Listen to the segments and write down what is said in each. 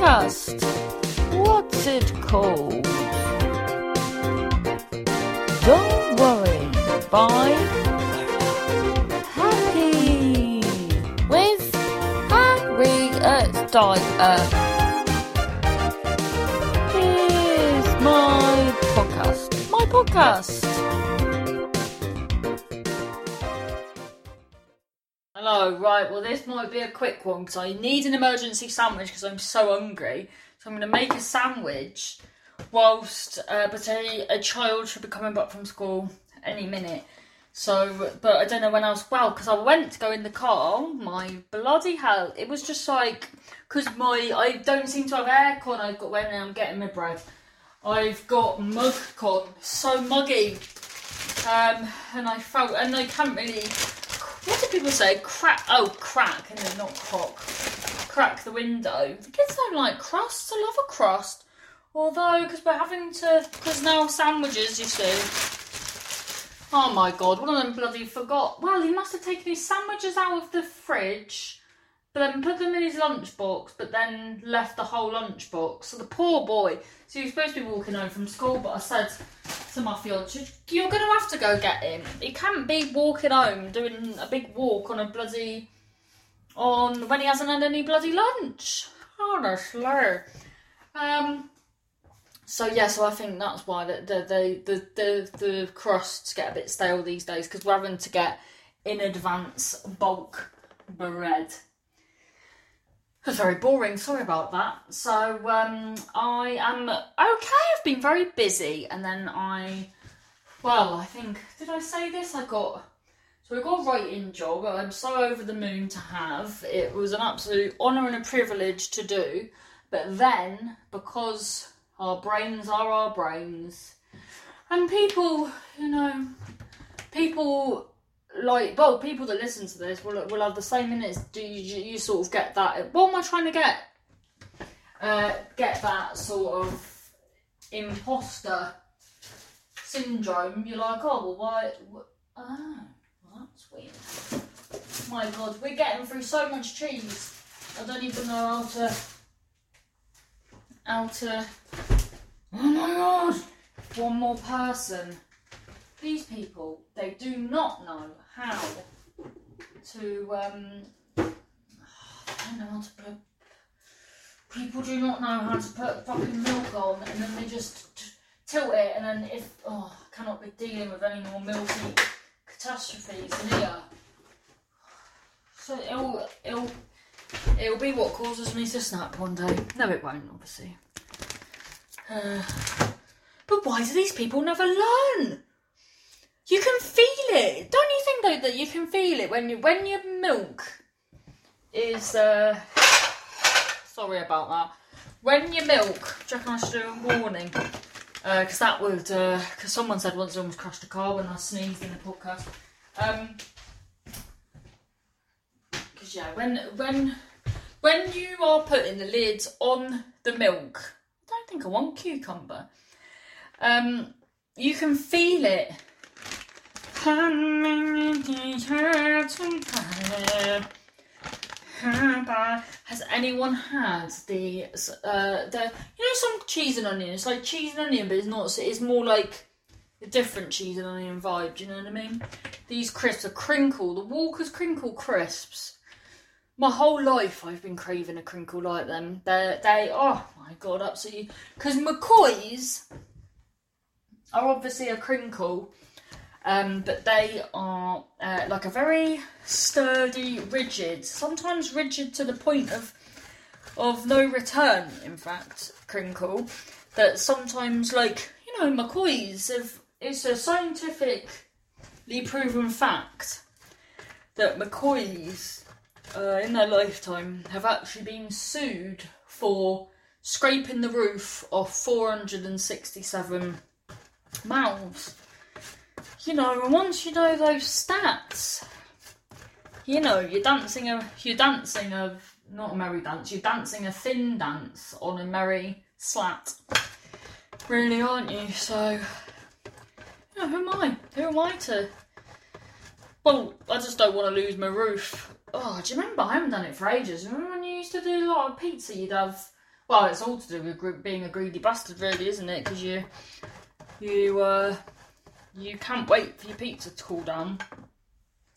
podcast. What's it called? Don't worry. By Happy with Harriet Dyer. Here's my podcast. My podcast. Hello, right, well, this might be a quick one because I need an emergency sandwich because I'm so hungry. So I'm going to make a sandwich whilst, uh, but a, a child should be coming back from school any minute. So, but I don't know when else. Well, because I went to go in the car, my bloody hell, it was just like, because my, I don't seem to have aircon, I've got when I'm getting my bread. I've got mug con, so muggy. Um, and I felt, and I can't really, what do people say? Crack, oh, crack, and then not cock. Crack the window. The kids don't like crust, I love a crust. Although, because we're having to, because now sandwiches, you see. Oh my god, one of them bloody forgot. Well, he must have taken his sandwiches out of the fridge, but then put them in his lunchbox, but then left the whole lunchbox. So the poor boy. So he was supposed to be walking home from school, but I said to my fiance, "You're going to have to go get him. He can't be walking home doing a big walk on a bloody on when he hasn't had any bloody lunch. Honestly." Um. So yeah, so I think that's why the the the the, the, the crusts get a bit stale these days because we're having to get in advance bulk bread. Very boring. Sorry about that. So um, I am okay. I've been very busy, and then I, well, I think did I say this? I got so I got a writing job. I'm so over the moon to have. It was an absolute honour and a privilege to do. But then, because our brains are our brains, and people, you know, people like well, people that listen to this will will have the same minutes. Do you, you sort of get that? What am I trying to get? Uh, get that sort of imposter syndrome. You're like, oh well, why? What, oh, that's weird. My God, we're getting through so much cheese. I don't even know how to how to. Oh my God! One more person these people they do not know how to um I don't know how to put people do not know how to put fucking milk on and then they just t- tilt it and then if oh I cannot be dealing with any more milky catastrophes in here. So it'll it'll it'll be what causes me to snap one day. No it won't obviously. Uh, but why do these people never learn you can feel it. Don't you think though that you can feel it when you when your milk is uh sorry about that. When your milk, do you I should do a warning? Because uh, that would, because uh, someone said once I almost crashed a car when I sneezed in the podcast. Um, because yeah, when when when you are putting the lids on the milk, I don't think I want cucumber. Um, you can feel it has anyone had the uh the you know some cheese and onion? It's like cheese and onion, but it's not. It's more like a different cheese and onion vibe. Do you know what I mean? These crisps are crinkle. The Walker's crinkle crisps. My whole life I've been craving a crinkle like them. They they oh my god, absolutely. Because McCoy's are obviously a crinkle um, but they are uh, like a very sturdy, rigid, sometimes rigid to the point of of no return. In fact, crinkle that sometimes, like you know, McCoy's have. It's a scientifically proven fact that McCoy's, uh, in their lifetime, have actually been sued for scraping the roof of 467 mouths you know, once you know those stats, you know, you're dancing a you're dancing a not a merry dance, you're dancing a thin dance on a merry slat. Really, aren't you? So you know, who am I? Who am I to Well, I just don't want to lose my roof. Oh, do you remember? I haven't done it for ages. Remember when you used to do a lot of pizza? You'd have well, it's all to do with being a greedy bastard, really, isn't it? Because you, you, uh, you can't wait for your pizza to cool down,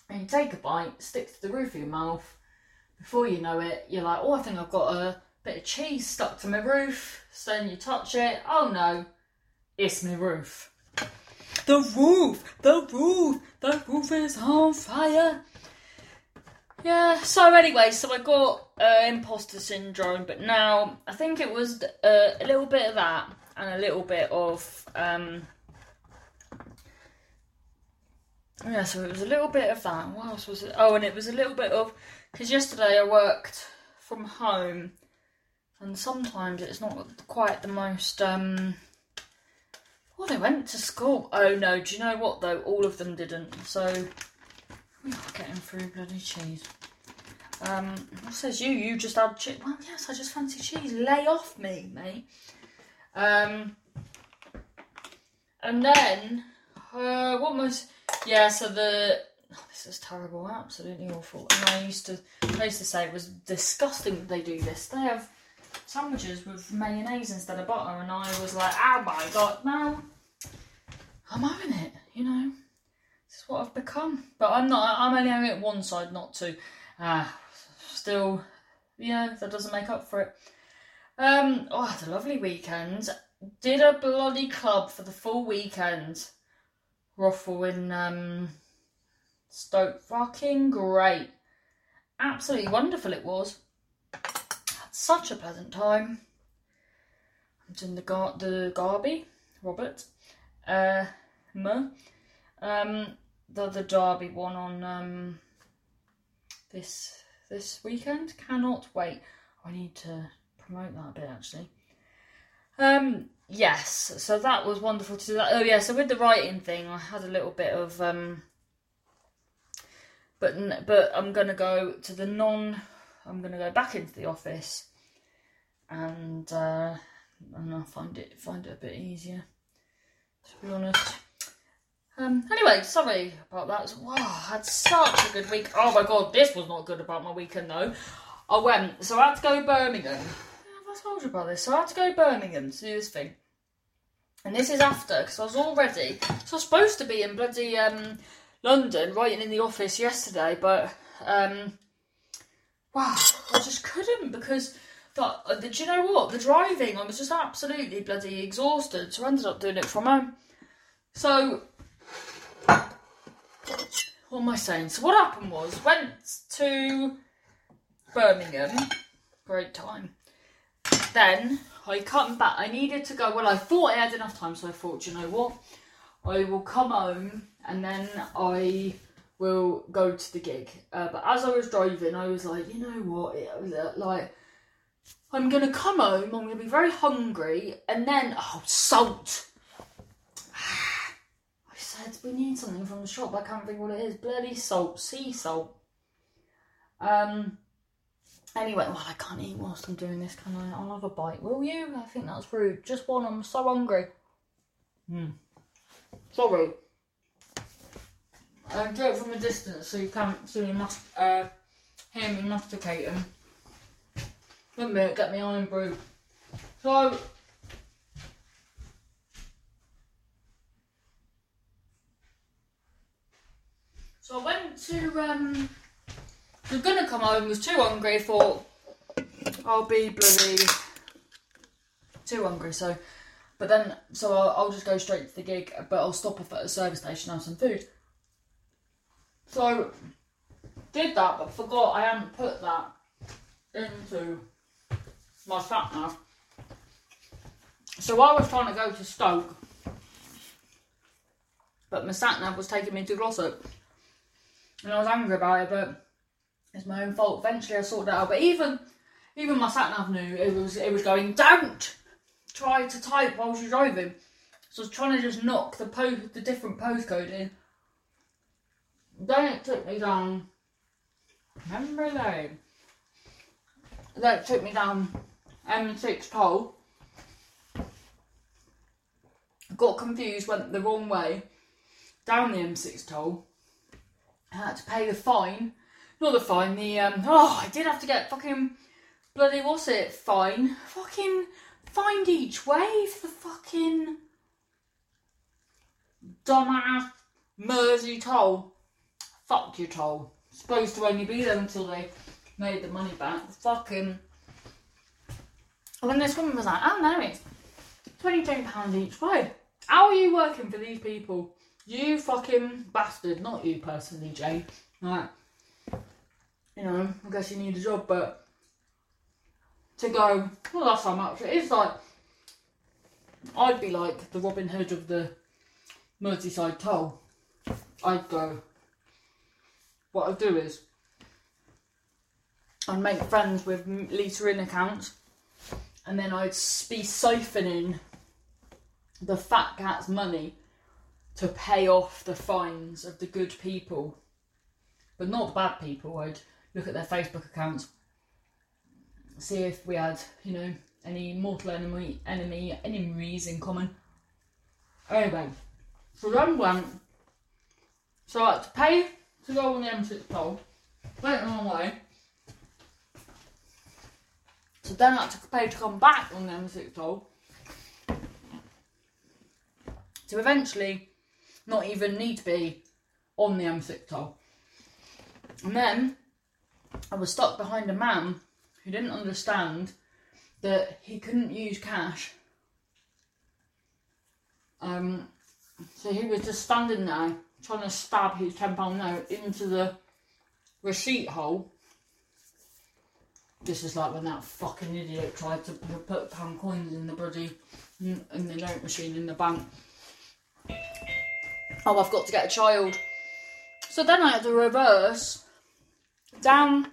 and you take a bite, stick to the roof of your mouth. Before you know it, you're like, oh, I think I've got a bit of cheese stuck to my roof. So then you touch it. Oh no, it's my roof. The roof, the roof, the roof is on fire. Yeah, so anyway, so I got uh, imposter syndrome, but now I think it was uh, a little bit of that and a little bit of. Um, yeah, so it was a little bit of that. What else was it? Oh, and it was a little bit of. Because yesterday I worked from home, and sometimes it's not quite the most. Um, well, they went to school. Oh no, do you know what though? All of them didn't. So we are getting through bloody cheese. Um, what says you? You just had cheese. Well, yes, I just fancy cheese. Lay off me, mate. Um, and then, uh, what was? Yeah, so the. Oh, this is terrible, absolutely awful. And I used to, I used to say it was disgusting that they do this. They have sandwiches with mayonnaise instead of butter, and I was like, oh my god, no, I'm having it, you know. This is what I've become. But I'm not, I'm only having it one side, not two. Ah, still, yeah, that doesn't make up for it. Um, oh, a lovely weekend. Did a bloody club for the full weekend. Ruffle in um, Stoke. Fucking great. Absolutely wonderful it was. Had such a pleasant time. I'm doing the, gar- the Garby, Robert. Uh, um, the the Derby one on um, this this weekend. Cannot wait. I need to promote that a bit actually. Um, yes, so that was wonderful to do that. Oh yeah, so with the writing thing, I had a little bit of um, but but I'm gonna go to the non. I'm gonna go back into the office, and uh, and I'll find it find it a bit easier. To be honest. Um, anyway, sorry about that. Wow, I had such a good week. Oh my god, this was not good about my weekend though. I went, so I had to go Birmingham. I told you about this. So I had to go Birmingham to do this thing. And this is after, because I was all ready. So I was supposed to be in bloody um, London, writing in the office yesterday, but um, wow, I just couldn't because. But uh, do you know what? The driving, I was just absolutely bloody exhausted, so I ended up doing it from home. So what am I saying? So what happened was went to Birmingham, great time. Then I come back. I needed to go. Well, I thought I had enough time, so I thought, you know what? I will come home and then I will go to the gig. Uh, but as I was driving, I was like, you know what? It was like I'm gonna come home. I'm gonna be very hungry, and then oh, salt I said we need something from the shop. I can't think what it is. Bloody salt, sea salt. Um. Anyway, well, I can't eat whilst I'm doing this, can I? I'll have a bite. Will you? I think that's rude. Just one. I'm so hungry. Hmm. Sorry. I do it from a distance, so you can't. So you must uh, hear me masticating. One minute, get me Irn-Bru. So So I went to, um, Was gonna come home, was too hungry, thought I'll be bloody too hungry, so, but then, so I'll, I'll just go straight to the gig, but I'll stop off at a service station and have some food. So, did that, but forgot I hadn't put that into my sat nav. So I was trying to go to Stoke, but my sat nav was taking me to Glossop and I was angry about it, but it's my own fault. Eventually, I sorted it out. But even even my sat nav knew it was it was going. Don't try to type while you're driving. So I was trying to just knock the po the different postcode in. Then it took me down. Remember Lane. Then it took me down M6 toll. Got confused, went the wrong way down the M6 toll I had to pay the fine. Not the fine, the um oh I did have to get fucking bloody what's it? Fine. Fucking find each way for the fucking dumbass Mersey toll. Fuck your toll. Supposed to only be there until they made the money back. Fucking. Then this woman was like, oh no, it's £22 each way. How are you working for these people? You fucking bastard. Not you personally, Jane. Right. You know, I guess you need a job, but to go, well, that's how much it is like. I'd be like the Robin Hood of the Merseyside toll. I'd go. What I'd do is, I'd make friends with Lisa in accounts, and then I'd be siphoning the fat cat's money to pay off the fines of the good people, but not the bad people. I'd look at their Facebook accounts, see if we had, you know, any mortal enemy, enemy, enemies in common. Anyway, so then went. So I had to pay to go on the M6 toll. Went the wrong way. So then I had to pay to come back on the M6 toll. To eventually not even need to be on the M6 toll. And then I was stuck behind a man who didn't understand that he couldn't use cash. Um, so he was just standing there trying to stab his £10 note into the receipt hole. This is like when that fucking idiot tried to put pound coins in the bloody in the note machine in the bank. Oh, I've got to get a child. So then I had to reverse down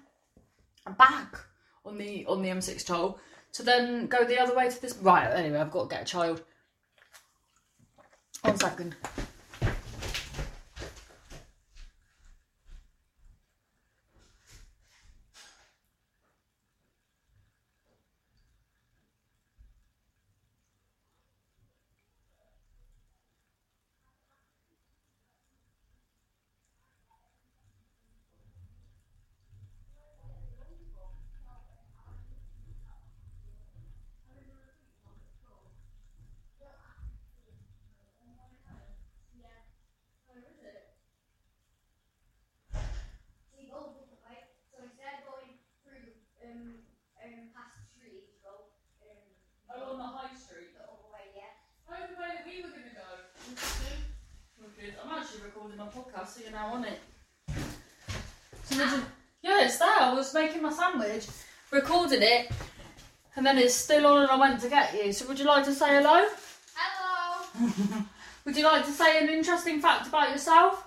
and back on the on the M6 toll to then go the other way to this. Right. Anyway, I've got to get a child. One second. You're now on it. So yeah, it's there. I was making my sandwich, recorded it, and then it's still on and I went to get you. So would you like to say hello? Hello. would you like to say an interesting fact about yourself?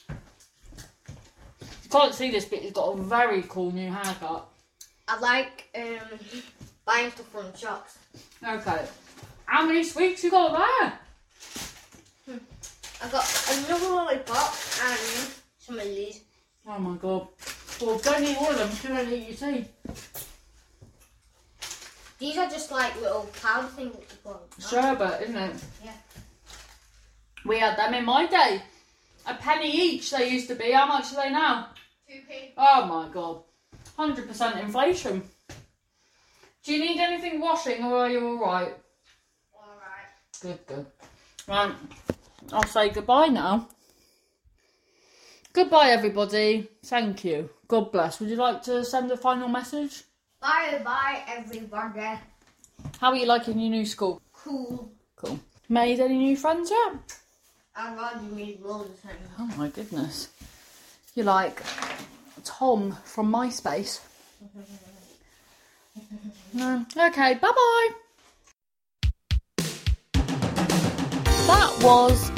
You can't see this, but he's got a very cool new haircut. I like um, buying stuff from shops. Okay. How many sweets you got there? I got another lollipop and some of these. Oh my god. Well, don't eat all of them until I eat your tea. These are just like little powder things that you put Sherbet, isn't it? Yeah. We had them in my day. A penny each they used to be. How much are they now? 2p. Oh my god. 100% inflation. Do you need anything washing or are you alright? Alright. Good, good. Right. I'll say goodbye now. Goodbye, everybody. Thank you. God bless. Would you like to send a final message? Bye bye, everybody. How are you liking your new school? Cool. Cool. Made any new friends yet? I've already made loads of things. Oh my goodness. You're like Tom from MySpace. no. Okay, bye bye. That was